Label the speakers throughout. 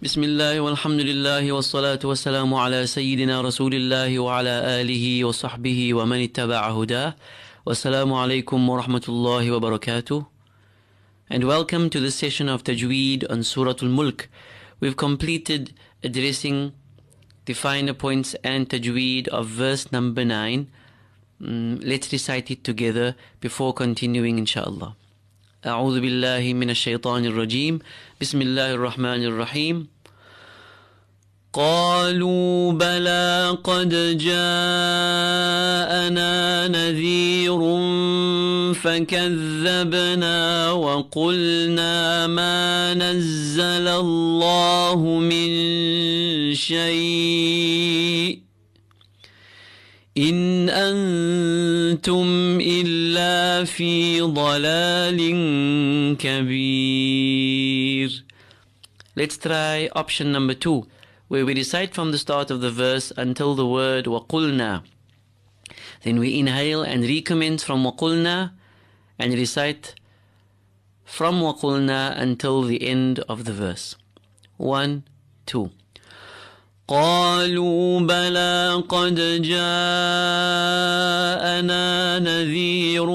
Speaker 1: بسم الله والحمد لله والصلاة والسلام على سيدنا رسول الله وعلى آله وصحبه ومن اتبع هداه والسلام عليكم ورحمة الله وبركاته And welcome to this session of Tajweed on Surah Al-Mulk. We've completed addressing the finer points and Tajweed of verse number 9. Mm, let's recite it together before continuing inshallah. أعوذ بالله من الشيطان الرجيم. بسم الله الرحمن الرحيم. قالوا بلى قد جاءنا نذير فكذبنا وقلنا ما نزل الله من شيء. إن أنتم إلا في ضلال كبير Let's try option number two, where we recite from the start of the verse until the word وَقُلْنَا. Then we inhale and recommence from وَقُلْنَا and recite from وَقُلْنَا until the end of the verse. One, two. قالوا بلى قد جاءنا نذير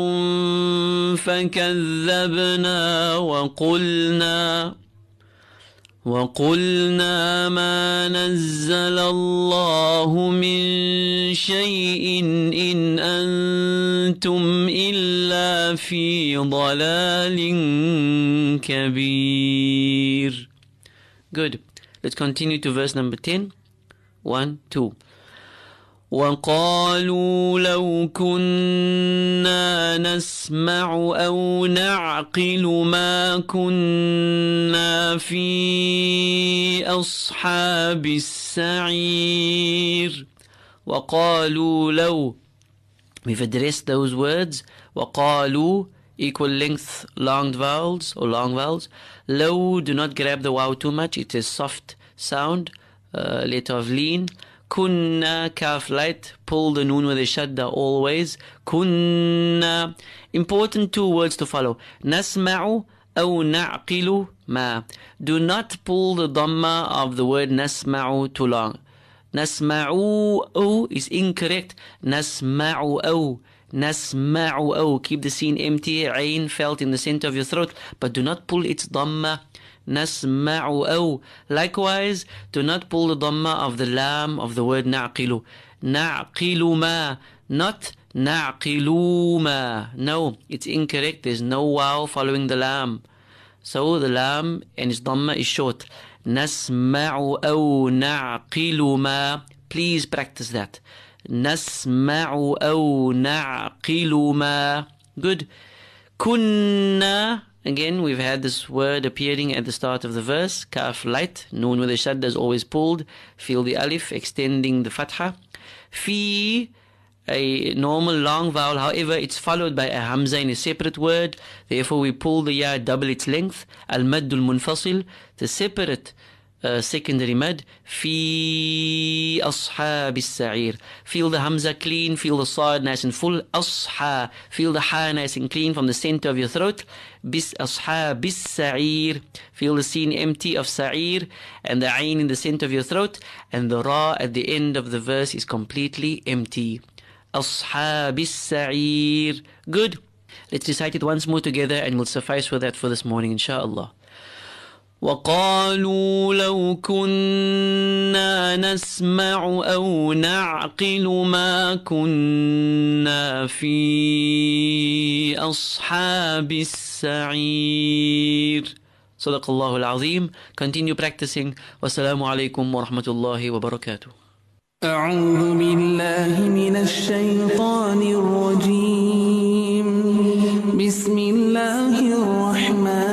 Speaker 1: فكذبنا وقلنا وقلنا ما نزل الله من شيء إن أنتم إلا في ضلال كبير Good. Let's continue to verse number 10. One, two. وقالوا لو كنا نسمع أو نعقل ما كنا في أصحاب السعير وقالوا لو We've addressed those words وقالوا equal length long vowels or long vowels low do not grab the wow too much it is soft sound uh, letter of lean kunna kaf light pull the noon with a shadda always kunna important two words to follow nasma'u أو نعقل ما do not pull the dhamma of the word nasma'u too long nasma'u is incorrect nasma'u أو nasma'u أو keep the scene empty عين felt in the center of your throat but do not pull its dhamma نسمع أو likewise do not pull the dhamma of the lam of the word نعقل نعقل ما not نعقل ما no it's incorrect there's no wow following the lam so the lam and its dhamma is short نسمع أو نعقل ما please practice that نسمع أو نعقل ما good Kunna. Again, we've had this word appearing at the start of the verse. Kaf light. Noon with the shadda is always pulled. Feel the alif, extending the fatha. Fi, a normal long vowel. However, it's followed by a hamza in a separate word. Therefore, we pull the ya double its length. Al maddul munfasil, the separate secondary mad في أصحاب السعير feel the hamza clean feel the sad nice and full أصحى feel the ha nice and clean from the center of your throat bis أصحاب السعير feel the scene empty of sa'ir and the ain in the center of your throat and the ra at the end of the verse is completely empty أصحاب السعير good let's recite it once more together and we'll suffice for that for this morning inshallah وقالوا لو كنا نسمع أو نعقل ما كنا في أصحاب السعير. صدق الله العظيم. Continue practicing. والسلام عليكم ورحمة الله وبركاته
Speaker 2: أعوذ بالله من الشيطان الرجيم. بسم الله الرحمن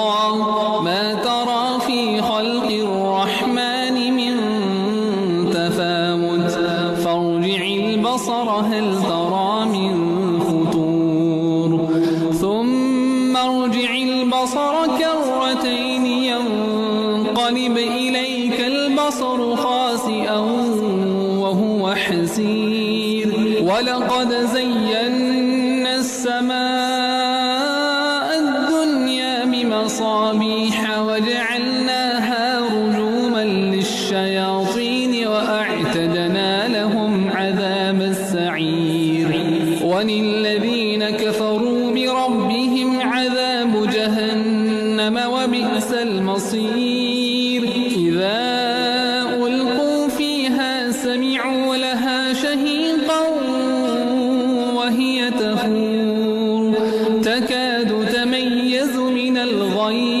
Speaker 2: وانقلب إليك البصر خاسئا وهو حسير. ولقد زينا السماء الدنيا بمصابيح وجعلناها رجوما للشياطين وأعتدنا لهم عذاب السعير. وللذين كفروا Oh yeah.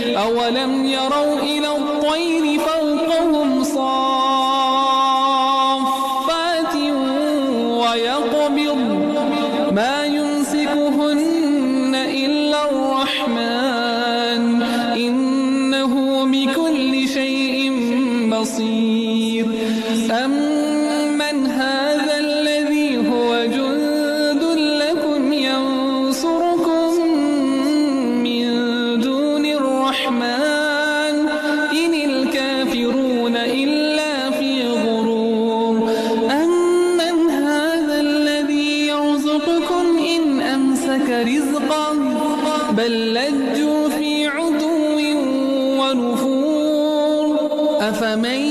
Speaker 2: أولم يروا إلى الطير فوقهم صافات ويقبض ما يمسكهن إلا الرحمن إنه بكل شيء بصير أم فمن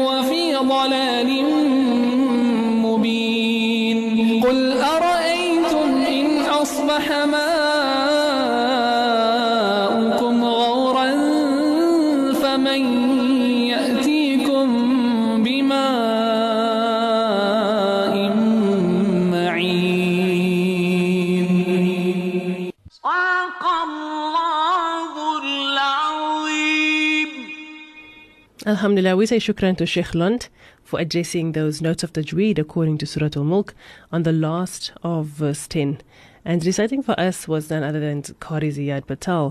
Speaker 3: Alhamdulillah, we say shukran to Sheikh Lunt for addressing those notes of tajweed according to Surah Al-Mulk on the last of uh, verse 10. And reciting for us was none other than Qari Ziyad Patel.